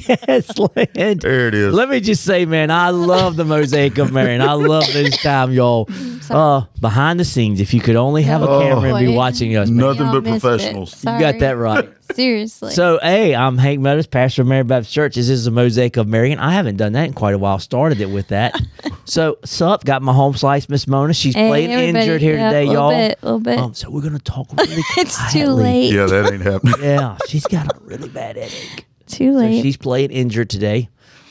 podcast land? There it is. Let me just say, man, I love the mosaic of Marion. I love this time, y'all. Uh, behind the scenes, if you could only have a Oh. camera and be Boy. watching us, man. Nothing Y'all but missed it. professionals. you got that right. Seriously. So, hey, I'm Hank Meadows, pastor of Marion Baptist Church. This is the Mosaic of Marion. I haven't done that in quite a while. Started it with that. so, sup? Got my home slice, Miss Mona. She's Hey, playing everybody. injured here Yeah, today, little y'all. Bit, little bit. Um, so we're gonna talk really it's too quietly. late. Yeah, that ain't happening. Yeah, she's got a really bad headache. Too So she's playing injured today,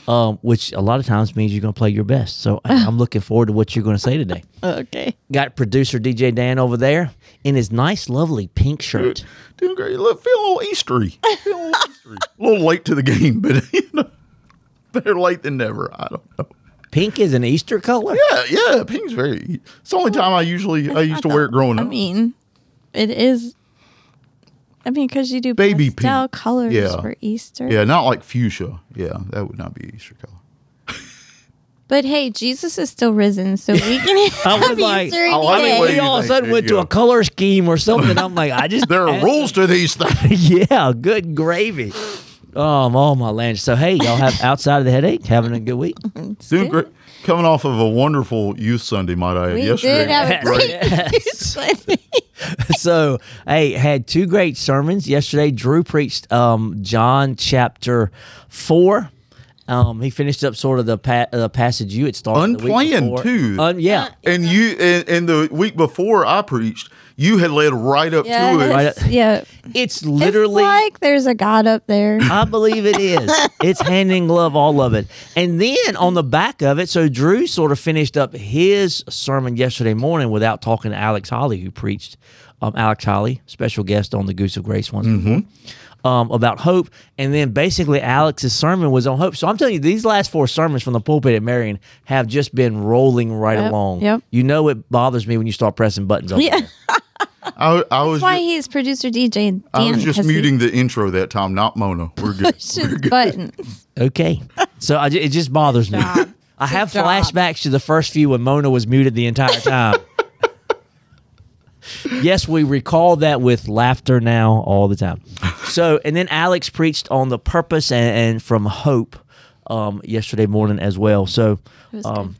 um, which a lot of times means you're going to play your best. So I- I'm looking forward to what you're going to say today. okay. Got producer DJ Dan over there in his nice, lovely pink shirt. Doing great. Look, feel a little Eastery. Feel a little Eastery. A little late to the game, but you know, better late than never. I don't know. Pink is an Easter color. Yeah, yeah. Pink's very. It's the only time I usually I used to wear it growing up. I mean, it is. I mean, because you do Baby pastel pink. colors Yeah. for Easter. Yeah, not like fuchsia. Yeah, that would not be Easter color. But hey, Jesus is still risen, so we can I was have like, Easter oh, any I mean, day. what do we all of a sudden went to a color scheme or something. I'm like, I just There are rules to these things. yeah, good gravy. Oh, oh my land. So hey, y'all have outside of the headache, having a good week. Doing great. Coming off of a wonderful youth Sunday, might I add. We Yesterday, did have a great Yes. so hey had two great sermons yesterday drew preached um john chapter 4 um he finished up sort of the pa- uh, passage you had started the week Unplanned, too. Un- yeah and you and, and the week before I preached, you had led right up to it. Right. Yes, yeah. it's literally it's like there's a God up there. I believe it is. It's hand in glove, all of it. And then on the back of it, so Drew sort of finished up his sermon yesterday morning without talking to Alex Holly, who preached. Um, Alex Holly, special guest on the Goose of Grace once before, um, about hope. And then basically Alex's sermon was on hope. So I'm telling you, these last four sermons from the pulpit at Marion have just been rolling right Yep, along. yep. You know it bothers me when you start pressing buttons on Yeah. I, I was That's why ju- he's producer DJ Dan. I was just 'cause he muting the intro that time, not Mona. We're good. pushes buttons. Okay. So I, it just bothers me. I have job. flashbacks to the first few when Mona was muted the entire time. yes, we recall that with laughter now all the time. So, and then Alex preached on the purpose and, and from hope um, yesterday morning as well. So, um,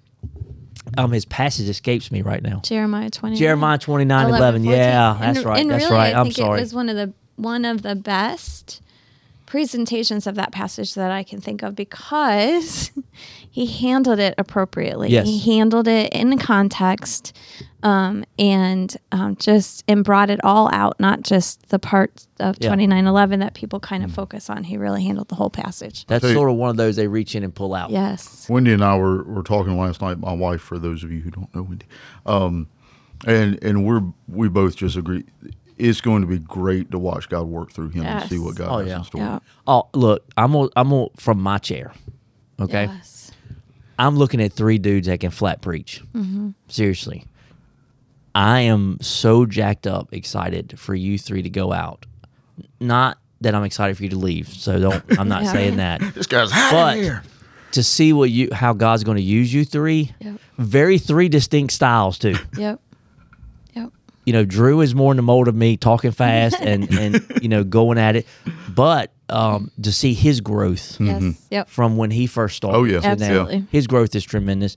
um, his passage escapes me right now. Jeremiah 29. Jeremiah 29 11. 14. Yeah, that's and, right. And that's really, right. I I'm think sorry. It was one of the one of the best presentations of that passage that I can think of because he handled it appropriately. Yes. He handled it in context um, and um, just and brought it all out, not just the part of Yeah. Mm. 2911 that people kind of focus on. He really handled the whole passage. that's Hey. sort of one of those they reach in and pull out. Yes. Wendy and I were, were talking last night. My wife, for those of you who don't know Wendy, um, and and we're we both just agree. It's going to be great to watch God work through him and see what God Oh, has yeah. in store. Yeah. Oh, look, I'm gonna, I'm gonna, from my chair. Okay. Yes. I'm looking at three dudes that can flat preach. Mm-hmm. Seriously. I am so jacked up, excited for you three to go out. Not that I'm excited for you to leave. So don't, I'm not Yeah. saying that. This guy's hot But here. to see what you, how God's going to use you three, Yep. very three distinct styles too. Yep. Yep. you know, Drew is more in the mold of me talking fast and, and, you know, going at it. But um, to see his growth Yes. Yep. from when he first started. Oh, yeah. to now, Absolutely. His growth is tremendous.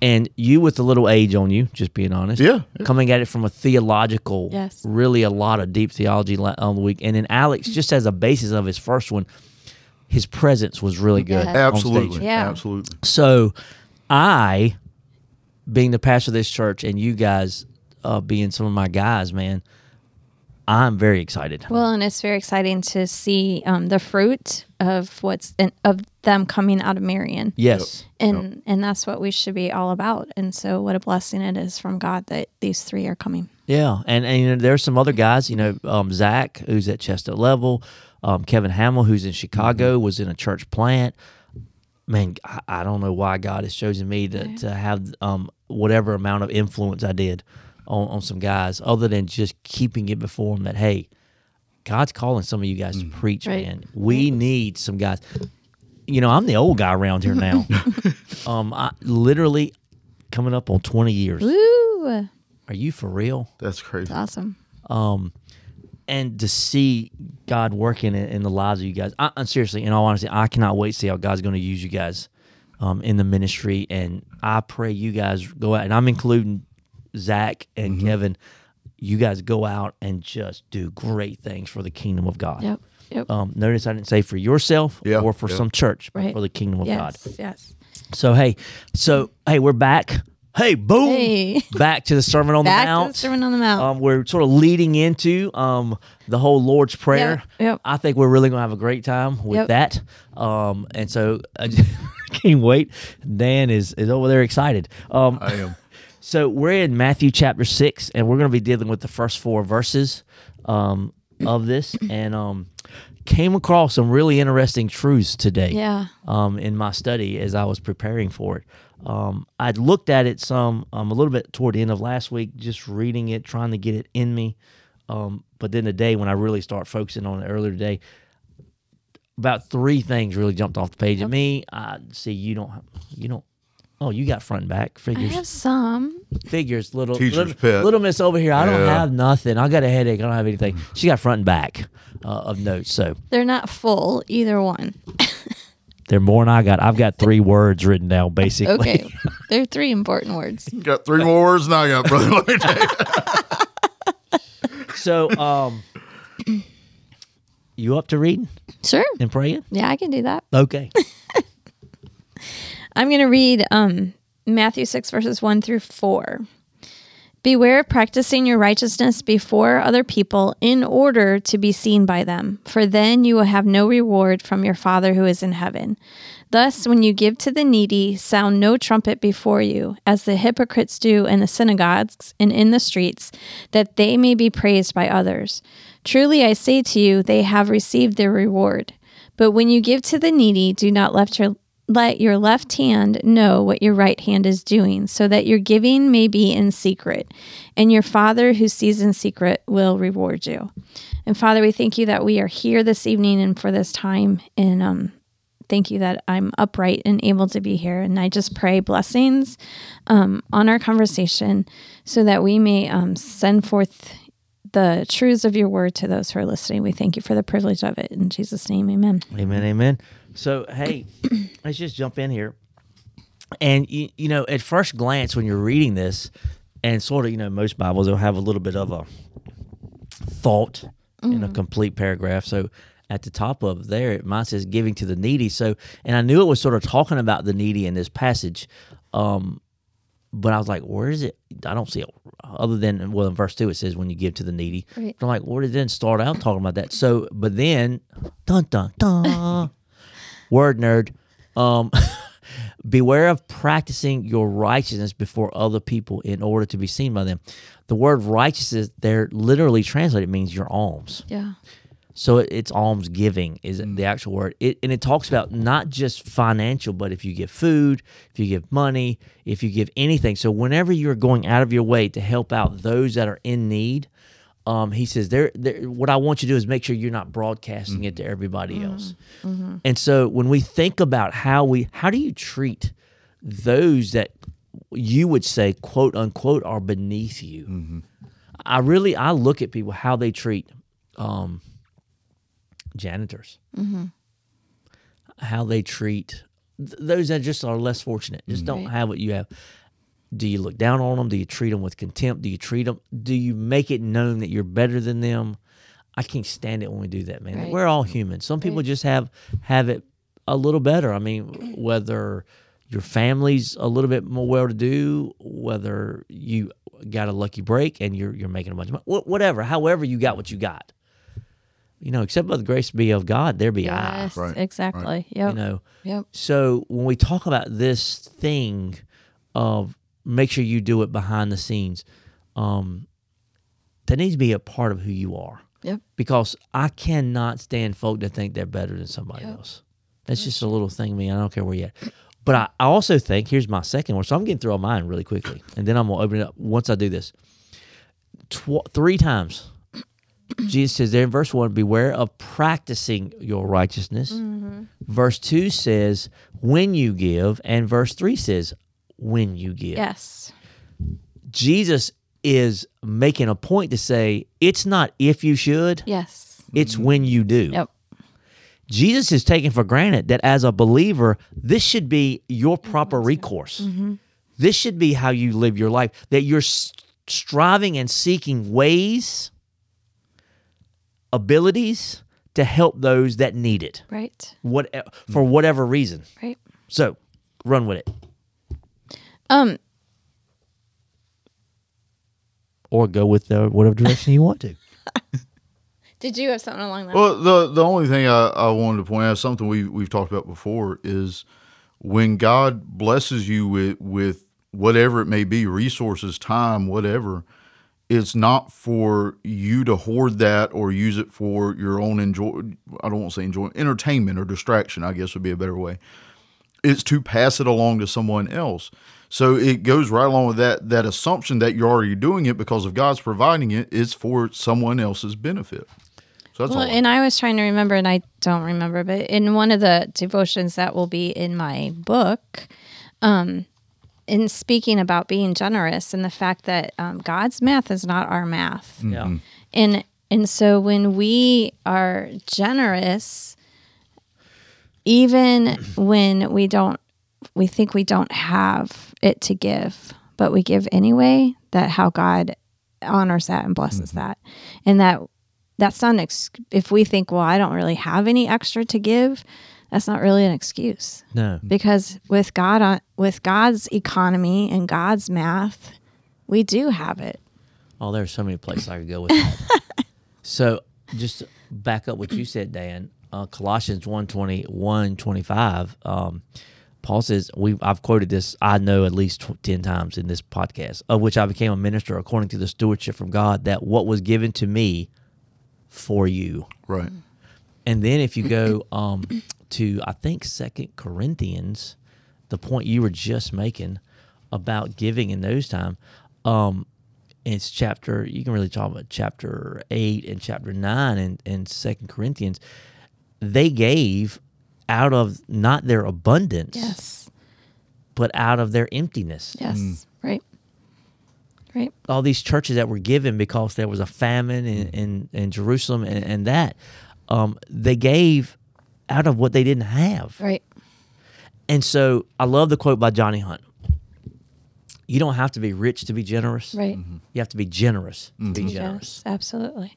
And you with a little age on you, just being honest. Yeah. Coming at it from a theological, Yes. really a lot of deep theology on the week. And then Alex, just as a basis of his first one, his presence was really good. Yes. Absolutely. Yeah. Absolutely. So I, being the pastor of this church and you guys uh, being some of my guys, man, I'm very excited. Well, and it's very exciting to see um, the fruit of what's in, of them coming out of Marion, Yes. and and that's what we should be all about. And so, what a blessing it is from God that these three are coming. Yeah, and and you know, there's some other guys. You know, um, Zach, who's at Chestnut Level, um, Kevin Hamill, who's in Chicago, was in a church plant. man, I, I don't know why God has chosen me to, to have um, whatever amount of influence I did on, on some guys, other than just keeping it before them that, hey, God's calling some of you guys to preach, Right. man. We need some guys. You know, I'm the old guy around here now. um, I literally coming up on 20 years. Woo! Are you for real? That's crazy. Awesome. um, and to see God working in, in the lives of you guys. I, I- seriously, in all honesty, I cannot wait to see how God's going to use you guys um, in the ministry. And I pray you guys go out, and I'm including Zach and Mm-hmm. Kevin. You guys go out and just do great things for the kingdom of God. Yep. Yep. Um, notice I didn't say for yourself Yeah, or for yeah. some church, but Right. for the kingdom of God. yes. Yes. So hey, so hey, we're back. Hey, boom! Hey. Back to the Sermon on Back the to Mount. the Sermon on the Mount. Um, we're sort of leading into um, the whole Lord's Prayer. Yep, yep. I think we're really going to have a great time with Yep. that. Um, and so I just can't wait. Dan is, is over there excited. Um, I am. So we're in Matthew chapter six, and we're going to be dealing with the first four verses um, of this, and um, came across some really interesting truths today. Yeah. Um, in my study as I was preparing for it, um, I'd looked at it some um, a little bit toward the end of last week, just reading it, trying to get it in me. Um, but then today, when I really start focusing on it earlier today, about three things really jumped off the page at me. I see you don't, you don't. Oh, you got front and back figures. I have some. figures, little Teacher's little, pet. little miss over here. I don't Yeah. have nothing. I got a headache. I don't have anything. She got front and back uh, of notes, so They're not full, either one. they're more than I got. I've got three words written down, basically. Okay. They're three important words. Got three more words than I got, brother. Let me tell you. So, um, you up to reading Sure. and praying? Yeah, I can do that. Okay. I'm going to read um, Matthew 6, verses 1 through 4. Beware of practicing your righteousness before other people in order to be seen by them, for then you will have no reward from your Father who is in heaven. Thus, when you give to the needy, sound no trumpet before you, as the hypocrites do in the synagogues and in the streets, that they may be praised by others. Truly I say to you, they have received their reward. But when you give to the needy, do not let your let your left hand know what your right hand is doing, so that your giving may be in secret, and your Father who sees in secret will reward you. And Father, we thank you that we are here this evening and for this time, and um, thank you that I'm upright and able to be here. And I just pray blessings um, on our conversation, so that we may um, send forth the truths of your word to those who are listening. We thank you for the privilege of it. In Jesus' name, amen. amen. Amen. So, hey, let's just jump in here. And you, you know, at first glance, when you're reading this, and sort of, you know, most Bibles will have a little bit of a thought in a complete paragraph. So at the top of there, it mine says giving to the needy. So, and I knew it was sort of talking about the needy in this passage. Um, but I was like, where is it? I don't see it other than, well, in verse two, it says when you give to the needy. Right. I'm like, where did it then start out talking about that? So, but then, dun, dun, dun, word nerd. Um, beware of practicing your righteousness before other people in order to be seen by them. The word righteousness there literally translated means your alms. Yeah. So it, it's alms giving is the actual word. It, and it talks about not just financial, but if you give food, if you give money, if you give anything. So whenever you're going out of your way to help out those that are in need, um, he says, there, there, what I want you to do is make sure you're not broadcasting it to mm-hmm. everybody mm-hmm. else. Mm-hmm. And so when we think about how we, how do you treat those that you would say, quote unquote, are beneath you? I really, I look at people, how they treat, um, janitors, how they treat th- those that just are less fortunate, just don't have what you have. Do you look down on them? Do you treat them with contempt? Do you treat them? Do you make it known that you're better than them? I can't stand it when we do that, man. Right. We're all human. Some people Right. just have have it a little better. I mean, whether your family's a little bit more well to do, whether you got a lucky break and you're you're making a bunch of money, whatever. However, you got what you got. You know, except by the grace be of God, there be I. Right, exactly. Yep. You know, Yep. so when we talk about this thing of make sure you do it behind the scenes, um, that needs to be a part of who you are. Yep. Because I cannot stand folk that think they're better than somebody Yep. else. That's just a little thing. Me, I don't care where you at. But I, I also think here's my second one. So I'm getting through all mine really quickly, and then I'm gonna open it up once I do this. Tw- three times, Jesus says there in verse one, "Beware of practicing your righteousness." Verse two says, "When you give," and verse three says, "When you give." Yes. Jesus is making a point to say it's not if you should, Yes. it's when you do. Yep. Jesus is taking for granted that as a believer, this should be your proper recourse. Mm-hmm. This should be how you live your life, that you're striving and seeking ways, abilities to help those that need it, Right. what, for whatever reason. Right. So run with it Um. or go with the, whatever direction you want to. Did you have something along that? Well, the the only thing I, I wanted to point out, something we we've talked about before, is when God blesses you with with whatever it may be, resources, time, whatever. It's not for you to hoard that or use it for your own enjoy. I don't want to say enjoy entertainment or distraction. I guess would be a better way. It's to pass it along to someone else. So it goes right along with that that assumption that you're already doing it because of God's providing it is for someone else's benefit. So that's Well, all. and I was trying to remember, and I don't remember, but in one of the devotions that will be in my book, um, in speaking about being generous and the fact that um, God's math is not our math, Yeah. and and so when we are generous, even when we don't, we think we don't have it to give, but we give anyway. That how God honors that and blesses that, and that that's not an ex- if we think well i don't really have any extra to give that's not really an excuse No. because with god on with god's economy and god's math we do have it Oh, there's so many places I could go with that. so just back up what you said, Dan. Uh, Colossians 120, 125, um, Paul says, we I've quoted this, I know at least 10 times in this podcast, of which I became a minister according to the stewardship from God, that what was given to me for you. right. And then if you go um, to I think Second Corinthians, the point you were just making about giving in those time, um, it's chapter you can really talk about chapter eight and chapter nine in, in Second Corinthians. They gave out of not their abundance, yes but out of their emptiness. yes right right All these churches that were given because there was a famine in, in, in Jerusalem and, and that, um, they gave out of what they didn't have. right And so I love the quote by Johnny Hunt. You don't have to be rich to be generous. right You have to be generous to be yes generous. absolutely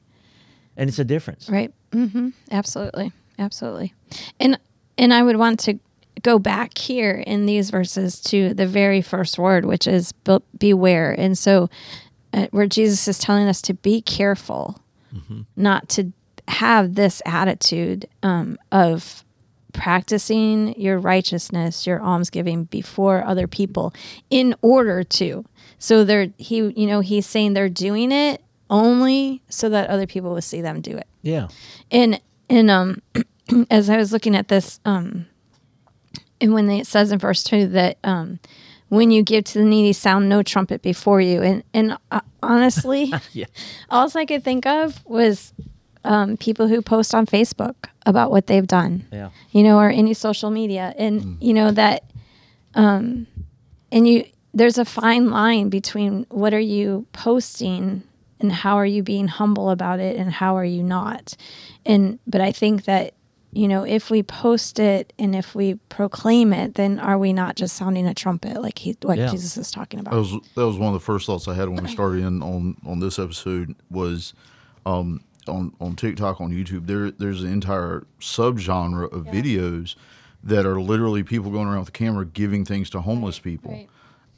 And it's a difference. Right. Mm-hmm. Absolutely. Absolutely. And and I would want to go back here in these verses to the very first word, which is be- beware. And so, uh, where Jesus is telling us to be careful, not to have this attitude um, of practicing your righteousness, your almsgiving before other people in order to. So they're he you know he's saying they're doing it only so that other people will see them do it. Yeah. And and um as I was looking at this um and when it says in verse 2 that um when you give to the needy sound no trumpet before you and and uh, honestly Yeah. all I could think of was um, people who post on Facebook about what they've done Yeah. you know, or any social media. And, you know, that, um, and you, there's a fine line between what are you posting and how are you being humble about it and how are you not. And, but I think that, you know, if we post it and if we proclaim it, then are we not just sounding a trumpet like he, like Yeah. Jesus is talking about? That was that was one of the first thoughts I had when we started in on on this episode was um, on on TikTok on YouTube. There there's an entire subgenre of videos that are literally people going around with a camera giving things to homeless people, right.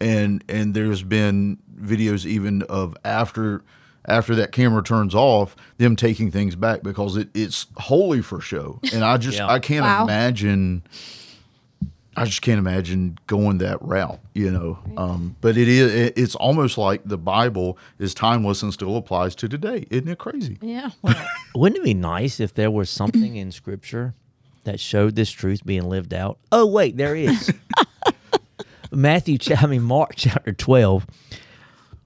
and and there's been videos even of after after that camera turns off them taking things back because it, it's wholly for show and i just Yeah. i can't Wow. imagine I just can't imagine going that route, you know. Um, but it is it, it's almost like the Bible is timeless and still applies to today. Isn't it crazy? Yeah. Wouldn't it be nice if there was something in Scripture that showed this truth being lived out? Oh, wait, there is. Matthew, cha- I mean Mark, chapter twelve,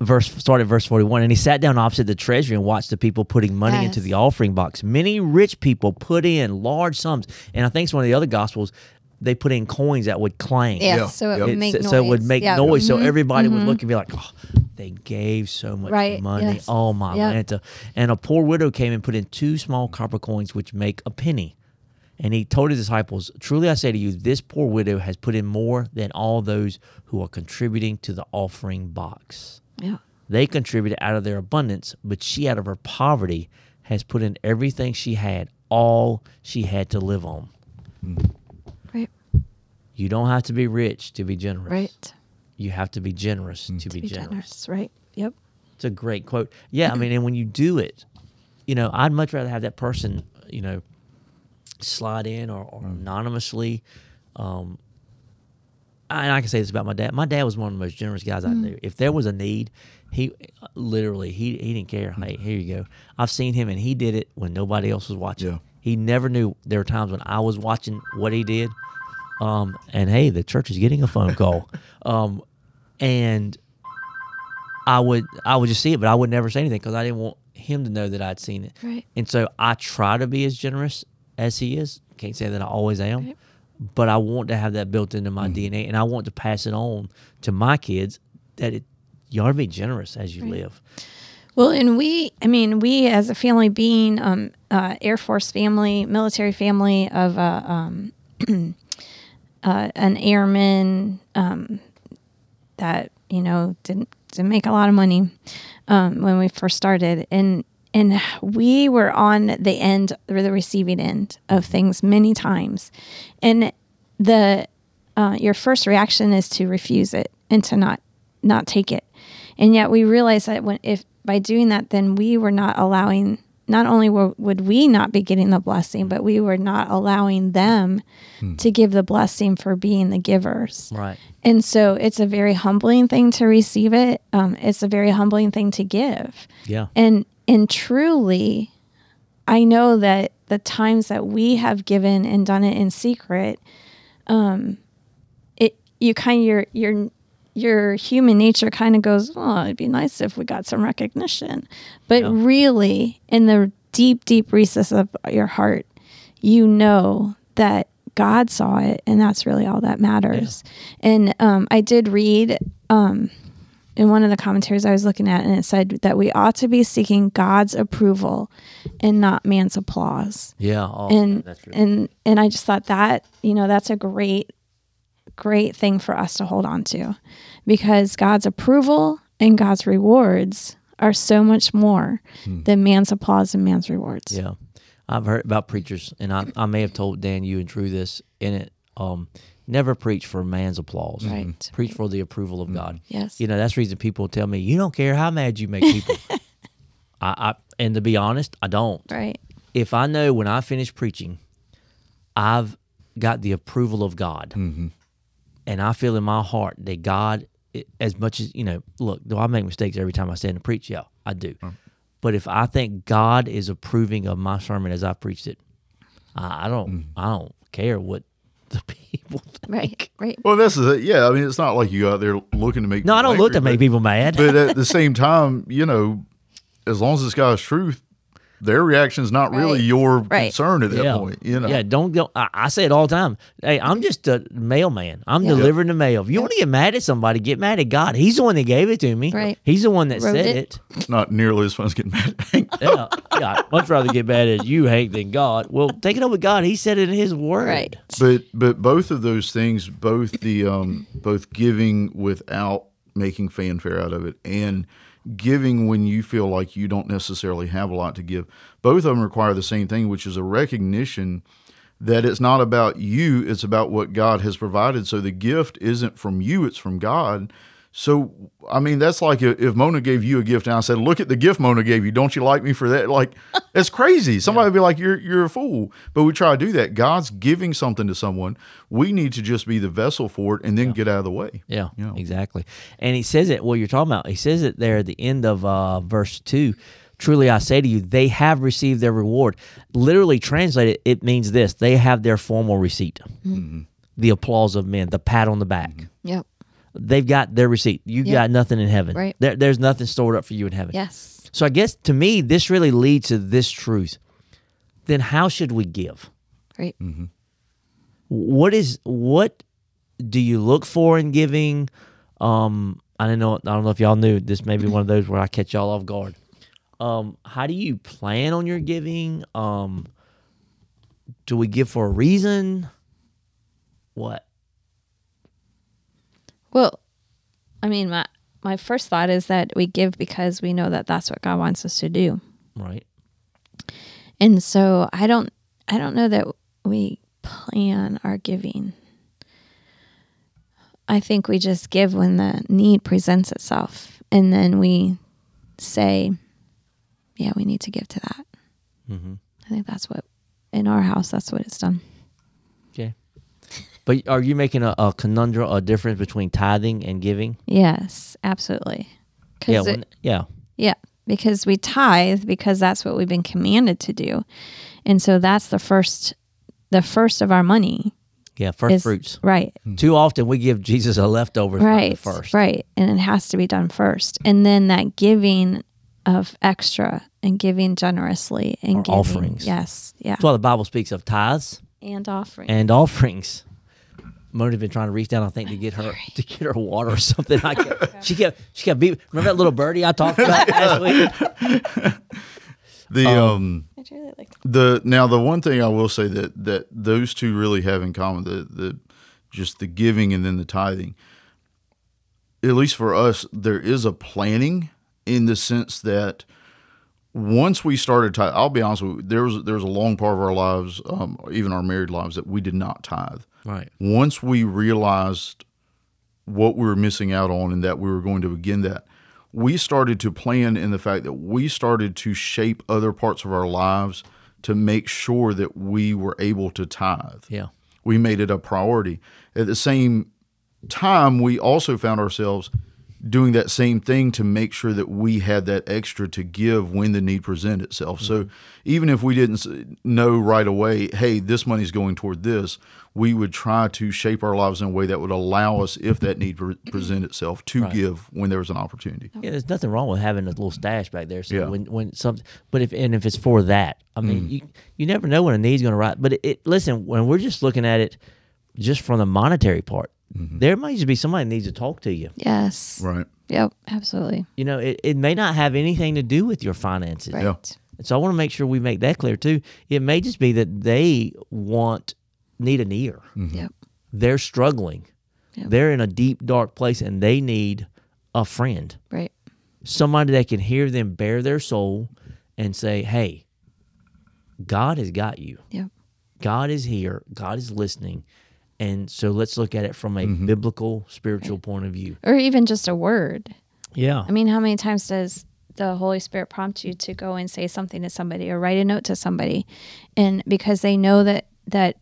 verse started verse forty one, and he sat down opposite the treasury and watched the people putting money into the offering box. Many rich people put in large sums, and I think it's one of the other gospels. They put in coins that would clang. Yeah, Yeah, so it yep. would It- make so, noise. so it would make Yeah. noise. So Mhm. everybody would look and be like, "Oh, they gave so much Right, money. yes. Oh my Yep. Lanta!" And a poor widow came and put in two small copper coins, which make a penny. And he told his disciples, "Truly I say to you, this poor widow has put in more than all those who are contributing to the offering box. Yeah. They contributed out of their abundance, but she, out of her poverty, has put in everything she had, all she had to live on." Mm. Right. You don't have to be rich to be generous. Right. You have to be generous mm. to be, Be generous. generous. Right. Yep. It's a great quote. Yeah, I mean, and when you do it, you know, I'd much rather have that person, you know, slide in or, or mm. anonymously. Um, and I can say this about my dad. My dad was one of the most generous guys I knew. If there was a need, he literally he he didn't care. Hey, here you go. I've seen him, and he did it when nobody else was watching. Yeah. He never knew. There were times when I was watching what he did. Um, and hey, the church is getting a phone call. um, and I would I would just see it, but I would never say anything because I didn't want him to know that I'd seen it. Right. And so I try to be as generous as he is. Can't say that I always am, Right. But I want to have that built into my DNA, and I want to pass it on to my kids that it you ought to be generous as you live. Well, and we, I mean, we as a family, being um, uh, Air Force family, military family of uh, um, uh, an airman um, that you know didn't didn't make a lot of money um, when we first started, and and we were on the end or the receiving end of things many times, and the uh, your first reaction is to refuse it and to not not take it. And yet we realized that when if by doing that then we were not allowing not only were, would we not be getting the blessing but we were not allowing them to give the blessing for being the givers. Right. and so it's a very humbling thing to receive it. Um, it's a very humbling thing to give. Yeah. and and truly i know that the times that we have given and done it in secret um it you kind of your your your human nature kind of goes oh it'd be nice if we got some recognition. But Yeah. really in the deep deep recess of your heart you know that god saw it and that's really all that matters. And um, i did read um, in one of the commentaries I was looking at, and it said that we ought to be seeking God's approval and not man's applause. Yeah. Oh, and that's and and I just thought that you know that's a great, great thing for us to hold on to, because God's approval and God's rewards are so much more than man's applause and man's rewards. Yeah, I've heard about preachers, and I, I may have told Dan you and Drew this in it. Um, never preach for man's applause. Right. Mm-hmm. Preach for the approval of mm-hmm. God. Yes. You know that's the reason people tell me you don't care how mad you make people. I, I and to be honest, I don't. Right. If I know when I finish preaching, I've got the approval of God, mm-hmm. and I feel in my heart that God, as much as you know, look, do I make mistakes every time I stand and preach? Yeah, I do. But if I think God is approving of my sermon as I preached it, I, I don't, I don't care what the people think. Right. Right. Well, this is it. Yeah, I mean, it's not like you go out there looking to make. No, I don't look to angry, make people mad. But at the same time, you know, as long as it's God's truth, their reaction is not really Right. your Right. concern at that yeah. point. You know, Yeah, don't go. I, I say it all the time. Hey, I'm just a mailman. I'm delivering the mail. If you want to get mad at somebody, get mad at God. He's the one that gave it to me. Right. He's the one that Wrote said it. it. it's not nearly as fun as getting mad. at Hank. Yeah, yeah. I'd much rather get mad at you, Hank, than God. Well, take it up with God. He said it in His Word. Right. But but both of those things, both the um both giving without making fanfare out of it and giving when you feel like you don't necessarily have a lot to give, both of them require the same thing, which is a recognition that it's not about you, it's about what God has provided. So the gift isn't from you, it's from God. So I mean, that's like if if Mona gave you a gift and I said, "Look at the gift Mona gave you. Don't you like me for that?" Like, that's crazy. Somebody would be like, "You're you're a fool." But we try to do that. God's giving something to someone. We need to just be the vessel for it and then get out of the way. Yeah, Yeah. exactly. And he says it. Well, you're talking about. He says it there at the end of uh, verse two. Truly I say to you, they have received their reward. Literally translated, it means this they have their formal receipt, the applause of men, the pat on the back. Yep. They've got their receipt. You Yeah. got nothing in heaven. Right. There, there's nothing stored up for you in heaven. Yes. So I guess to me, this really leads to this truth. Then how should we give? Right. What is what do you look for in giving? Um, I don't know. I don't know if y'all knew this. May be one of those where I catch y'all off guard. Um, how do you plan on your giving? Um, do we give for a reason? What? Well, I mean, my my first thought is that we give because we know that that's what God wants us to do. Right. And so I don't I don't know that we plan our giving. I think we just give when the need presents itself and then we say yeah, we need to give to that. Mm-hmm. I think that's what in our house that's what it's done. Okay. But are you making a, a conundrum, a difference between tithing and giving? Yes, absolutely. Yeah. it- yeah. Yeah, because we tithe because that's what we've been commanded to do. And so that's the first the first of our money Yeah. First is fruits. right. Hmm. Too often we give Jesus a leftover Right. first. Right. And it has to be done first. And then that giving of extra and giving generously and Or giving, offerings. Yes. Yeah. That's why the Bible speaks of tithes And offerings. and offerings. Moni's been trying to reach down, I think, to get her to get her water or something. I kept, she kept she kept beep. Remember that little birdie I talked about last week? The um, I really like the now the one thing I will say that that those two really have in common the the just the giving and then the tithing. At least for us, there is a planning in the sense that once we started tithe, I'll be honest with you, there was there was a long part of our lives, um, even our married lives, that we did not tithe. Right. Once we realized what we were missing out on and that we were going to begin that, we started to plan in the fact that we started to shape other parts of our lives to make sure that we were able to tithe. Yeah. We made it a priority. At the same time, we also found ourselves doing that same thing to make sure that we had that extra to give when the need presented itself. So mm-hmm. even if we didn't know right away, hey, this money's going toward this, we would try to shape our lives in a way that would allow us, if that need pre- present itself, to give when there was an opportunity. Yeah, there's nothing wrong with having a little stash back there. So Yeah. when when something, but if and if it's for that, I mean, mm. you you never know when a need's going to rise. But it, it listen when we're just looking at it, just from the monetary part, Mm-hmm. there might just be somebody that needs to talk to you. Yes. Right. Yep. Absolutely. You know, it, it may not have anything to do with your finances. Right. Yeah. And so I want to make sure we make that clear too. It may just be that they want need an ear. Mm-hmm. Yep. They're struggling. Yep. They're in a deep dark place and they need a friend. Right. Somebody that can hear them bare their soul and say, "Hey, God has got you. Yep. God is here. God is listening." And so let's look at it from a mm-hmm. biblical, spiritual point of view. Or even just a word. Yeah. I mean, how many times does the Holy Spirit prompt you to go and say something to somebody or write a note to somebody, and because they know that that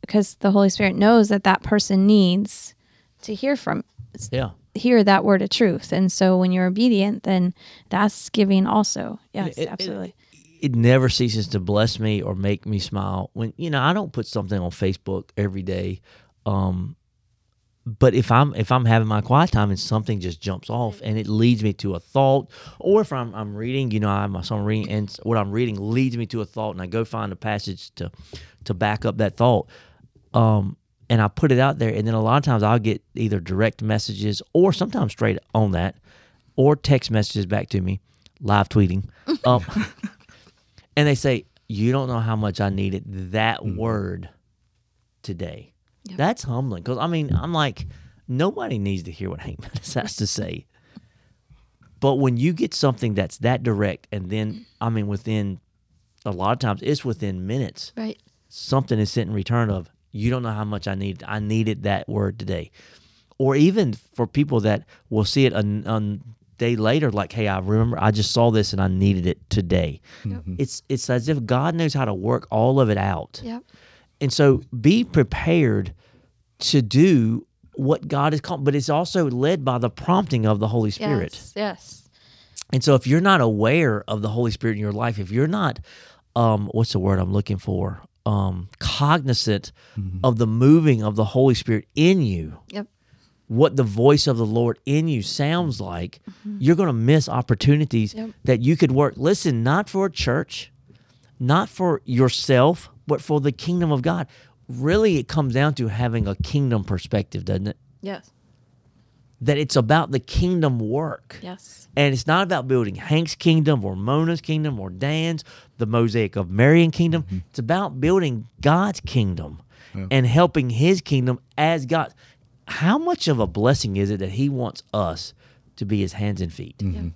because the Holy Spirit knows that that person needs to hear from Yeah. hear that word of truth, and so when you're obedient, then that's giving also. Yes, it- it- absolutely. It never ceases to bless me or make me smile when you know I don't put something on Facebook every day um but if I'm if I'm having my quiet time and something just jumps off and it leads me to a thought or if I'm I'm reading you know I have my reading and what I'm reading leads me to a thought and I go find a passage to to back up that thought um and I put it out there and then a lot of times I'll get either direct messages or sometimes straight on that or text messages back to me live tweeting um and they say you don't know how much i needed that mm-hmm. word today that's humbling because i mean i'm like nobody needs to hear what hank Meadows has to say but when you get something that's that direct and then i mean within a lot of times it's within minutes Right. something is sent in return of you don't know how much I needed. I needed that word today. Or even for people that will see it on, a day later, like, hey, I remember I just saw this and I needed it today. It's it's as if God knows how to work all of it out. Yep. And so be prepared to do what God has called, but it's also led by the prompting of the Holy Spirit. Yes. Yes. And so if you're not aware of the Holy Spirit in your life, if you're not um what's the word I'm looking for? Um cognizant of the moving of the Holy Spirit in you, Yep. What the voice of the Lord in you sounds like, mm-hmm. you're going to miss opportunities Yep. that you could work. Listen, not for a church, not for yourself, but for the kingdom of God. Really, it comes down to having a kingdom perspective, doesn't it? Yes. That it's about the kingdom work. Yes. And it's not about building Hank's kingdom or Mona's kingdom or Dan's, the mosaic of Marion kingdom. Mm-hmm. It's about building God's kingdom and helping his kingdom as God. How much of a blessing is it that he wants us to be his hands and feet? Mm-hmm.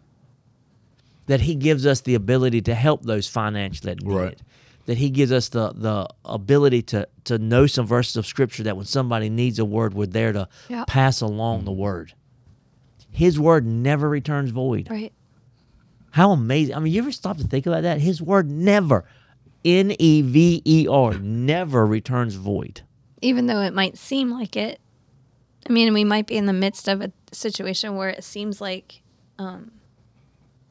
That he gives us the ability to help those financially that need Right. it. That he gives us the the ability to to know some verses of scripture that when somebody needs a word, we're there to Yeah. pass along the mm-hmm. word. His word never returns void. Right. How amazing. I mean, you ever stop to think about that? His word never, N E V E R, never returns void. Even though it might seem like it. I mean, we might be in the midst of a situation where it seems like um,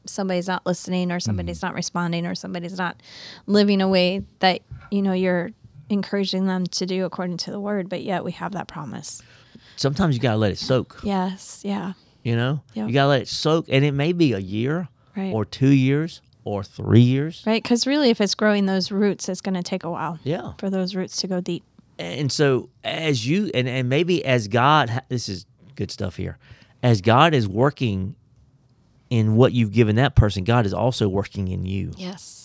somebody's not listening or somebody's not responding or somebody's not living a way that, you know, you're encouraging them to do according to the word, but yet we have that promise. Sometimes you got to let it soak, Yes. Yeah. you know? Yeah. You got to let it soak. And it may be a year Right. or two years or three years. Right. Because really, if it's growing those roots, it's going to take a while Yeah. for those roots to go deep. And so, as you, and, and maybe as God, this is good stuff here, as God is working in what you've given that person, God is also working in you. Yes.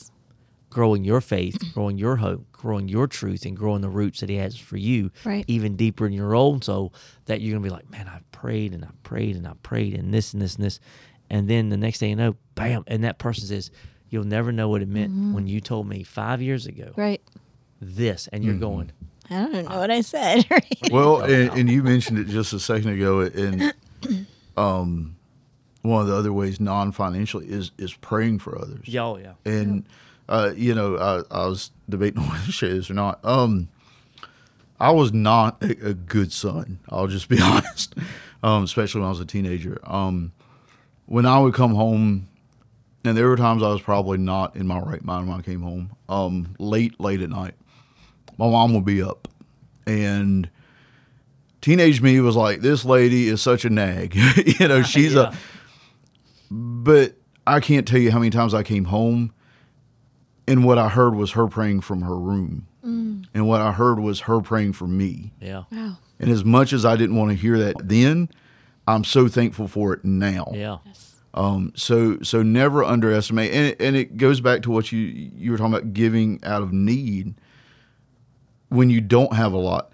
growing your faith, growing your hope, growing your truth, and growing the roots that He has for you, Right. even deeper in your own soul. That you're gonna be like, man, I've prayed and I've prayed and I've prayed and this and this and this, and then the next thing you know, bam, and that person says, "You'll never know what it meant mm-hmm. when you told me five years ago Right. this," and you're mm-hmm. going, I don't know what I said. Right. Well, and, and you mentioned it just a second ago, and um, one of the other ways non-financially is is praying for others. "Yo, yeah, and uh, you know, I, I was debating whether to share this or not. Um, I was not a, a good son. I'll just be honest, um, especially when I was a teenager. Um, when I would come home, and there were times I was probably not in my right mind when I came home, um, late, late at night. My mom would be up, and teenage me was like, "This lady is such a nag." you know, she's Yeah. a. But I can't tell you how many times I came home and what I heard was her praying from her room. And what I heard was her praying for me. yeah, Wow. And as much as I didn't want to hear that then, I'm so thankful for it now. yeah, Um, so so never underestimate, and it, and it goes back to what you you were talking about giving out of need. When you don't have a lot,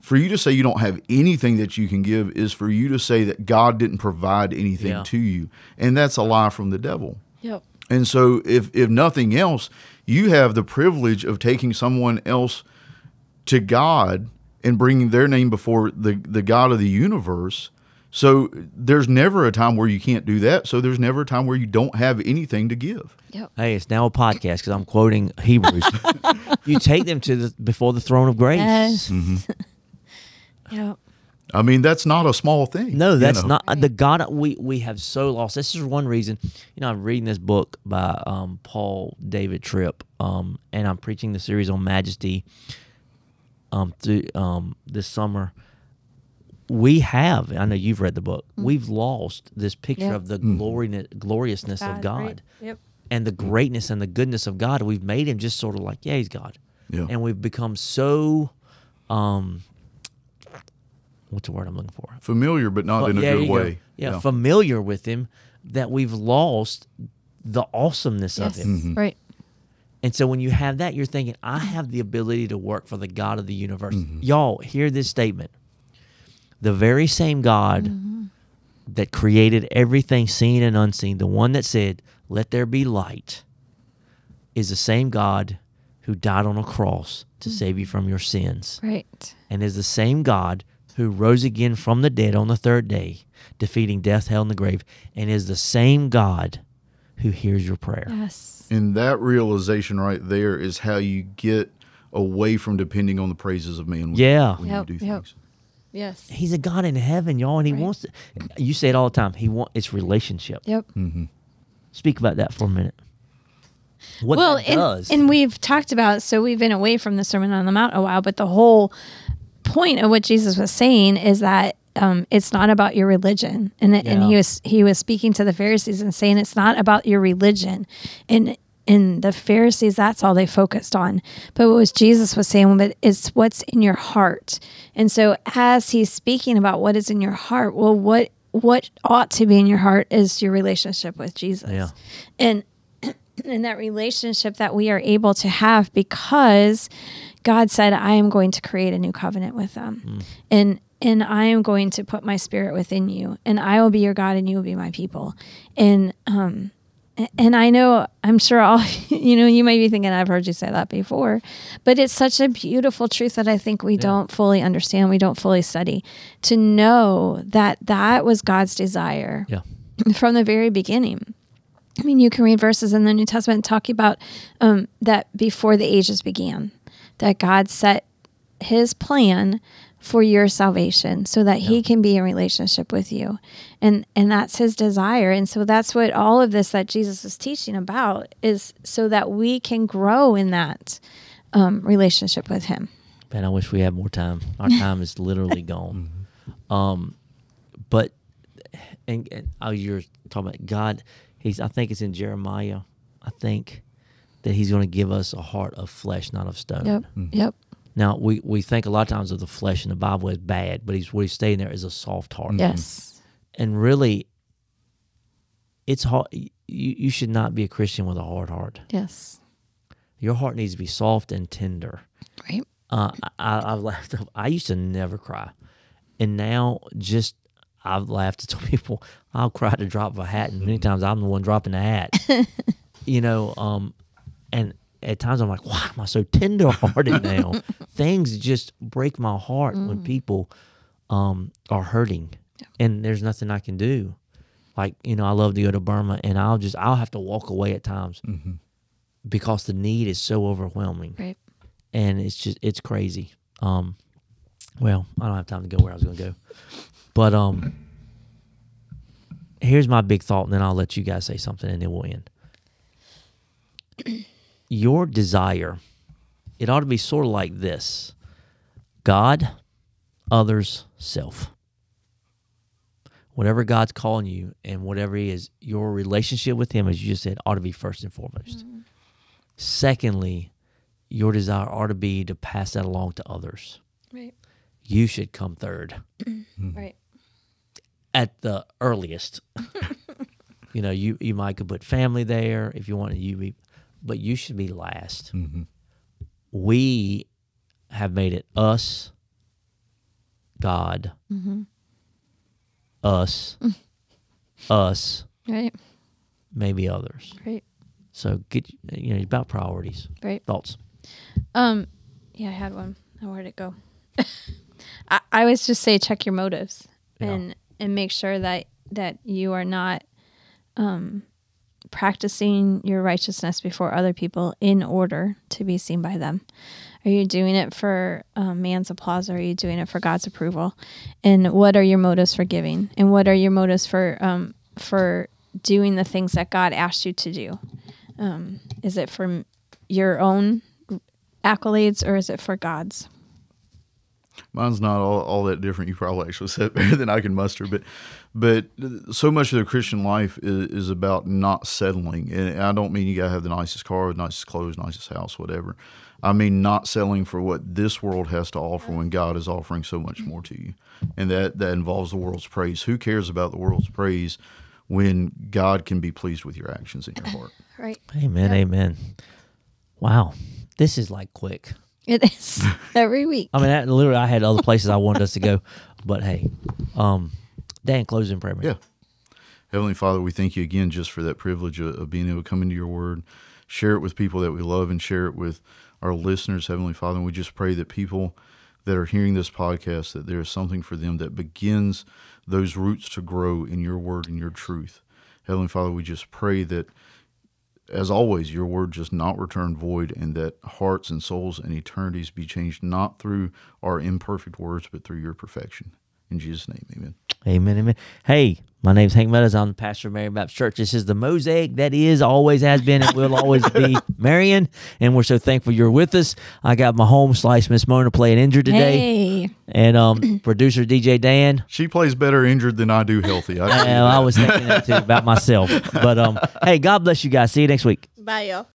for you to say you don't have anything that you can give is for you to say that God didn't provide anything Yeah. to you, and that's a lie from the devil. Yep. And so, if if nothing else, you have the privilege of taking someone else to God and bringing their name before the the God of the universe. So there's never a time where you can't do that. So there's never a time where you don't have anything to give. Yep. Hey, it's now a podcast because I'm quoting Hebrews. you take them to the before the throne of grace. Yes. Mm-hmm. Yep. I mean, that's not a small thing. No, you that's know. not uh, the God we we have so lost. This is one reason. You know, I'm reading this book by um, Paul David Tripp, um, and I'm preaching the series on majesty. Um, through um this summer, we have. I know you've read the book. We've lost this picture Yeah. of the Mm. glory gloriousness of God right. Yep. and the greatness and the goodness of God. We've made him just sort of like, yeah, he's God. Yeah. And we've become so um what's the word I'm looking for? familiar, but not Well, in a yeah, good you go. way. Yeah, familiar with him that we've lost the awesomeness of him. Mm-hmm. Right. And so when you have that, you're thinking, I have the ability to work for the God of the universe. Mm-hmm. Y'all, hear this statement. The very same God Mm-hmm. that created everything seen and unseen, the one that said, Let there be light, is the same God who died on a cross to Mm-hmm. save you from your sins Right. and is the same God who rose again from the dead on the third day, defeating death, hell, and the grave, and is the same God who hears your prayer. Yes. And that realization right there is how you get away from depending on the praises of man when, Yeah. when Yep, you do yep. Things. Yes. He's a God in heaven, y'all, and he Right. wants to. You say it all the time. He want it's relationship. Yep. Mm-hmm. Speak about that for a minute. What well, that and, does. and we've talked about so we've been away from the Sermon on the Mount a while, but the whole point of what Jesus was saying is that um, it's not about your religion, and and he was he was speaking to the Pharisees and saying it's not about your religion, and and the Pharisees that's all they focused on, but what was Jesus was saying, but it's what's in your heart, and so as he's speaking about what is in your heart, well, what what ought to be in your heart is your relationship with Jesus, Yeah. and in that relationship that we are able to have because God said, I am going to create a new covenant with them. And and I am going to put my spirit within you, and I will be your God, and you will be my people. And um, and I know, I'm sure all you know, you may be thinking, I've heard you say that before, but it's such a beautiful truth that I think we don't fully understand, we don't fully study. To know that that was God's desire yeah. from the very beginning. I mean, you can read verses in the New Testament talking about um, that before the ages began, that God set His plan for your salvation, so that He can be in relationship with you, and and that's His desire. And so that's what all of this that Jesus is teaching about is, so that we can grow in that um, relationship with Him. Man, I wish we had more time. Our time is literally gone. Um, but and, and oh, you're talking about God. He's. I think it's in Jeremiah. I think that He's going to give us a heart of flesh, not of stone. Yep. Yep. Now we we think a lot of times of the flesh in the Bible as bad, but He's what He's saying there is a soft heart. Yes. And really, it's hard. You you should not be a Christian with a hard heart. Yes. Your heart needs to be soft and tender. Right. Uh, I, I've laughed. I used to never cry, and now just I've laughed. Told people I'll cry to drop a hat, and many times I'm the one dropping the hat. you know, um, and at times I'm like, why am I so tender-hearted now? Things just break my heart when people um, are hurting, and there's nothing I can do. Like you know, I love to go to Burma, and I'll just I'll have to walk away at times because the need is so overwhelming Right. and it's just it's crazy. Um, well, I don't have time to go where I was going to go, but um, here's my big thought, and then I'll let you guys say something, and then we'll end. Your desire, it ought to be sort of like this: God, others, self. Whatever God's calling you, and whatever He is, your relationship with Him, as you just said, ought to be first and foremost. Mm-hmm. Secondly, your desire ought to be to pass that along to others. Right. You should come third mm-hmm. Right. at the earliest. you know, you you might could put family there if you want to, you be, but you should be last. We have made it us, God, us, us, Right. maybe others. Right. So get you know about priorities. Right. Thoughts? Um, yeah, I had one. Oh, where'd it go? I, I always just say check your motives Yeah. and and make sure that that you are not um practicing your righteousness before other people in order to be seen by them. Are you doing it for um, man's applause or are you doing it for God's approval? And what are your motives for giving? And what are your motives for um, for doing the things that God asked you to do? Um, is it for your own accolades or is it for God's? Mine's not all, all that different. You probably actually said better than I can muster, but but so much of the Christian life is, is about not settling. And I don't mean you gotta have the nicest car, the nicest clothes, nicest house, whatever. I mean not settling for what this world has to offer when God is offering so much more to you, and that that involves the world's praise. Who cares about the world's praise when God can be pleased with your actions in your heart? Right. Amen. Amen. Wow, this is like quick. It is every week. I mean, that, literally, I had other places I wanted us to go, but hey, um, Dan, closing prayer. man. Yeah. Heavenly Father, we thank you again just for that privilege of, of being able to come into your word, share it with people that we love, and share it with our listeners, Heavenly Father. And we just pray that people that are hearing this podcast, that there is something for them that begins those roots to grow in your word and your truth. Heavenly Father, we just pray that, as always, your word just not return void, and that hearts and souls and eternities be changed not through our imperfect words, but through your perfection. In Jesus' name, amen. Amen, amen. Hey, my name's Hank Meadows. I'm the pastor of Marion Baptist Church. This is the mosaic that is, always has been, and will always be Marion. And we're so thankful you're with us. I got my home slice, Miss Mona, playing injured today. Hey. And um, producer DJ Dan. She plays better injured than I do healthy. I, tell you Well, I was thinking that too about myself. But um, hey, God bless you guys. See you next week. Bye, y'all.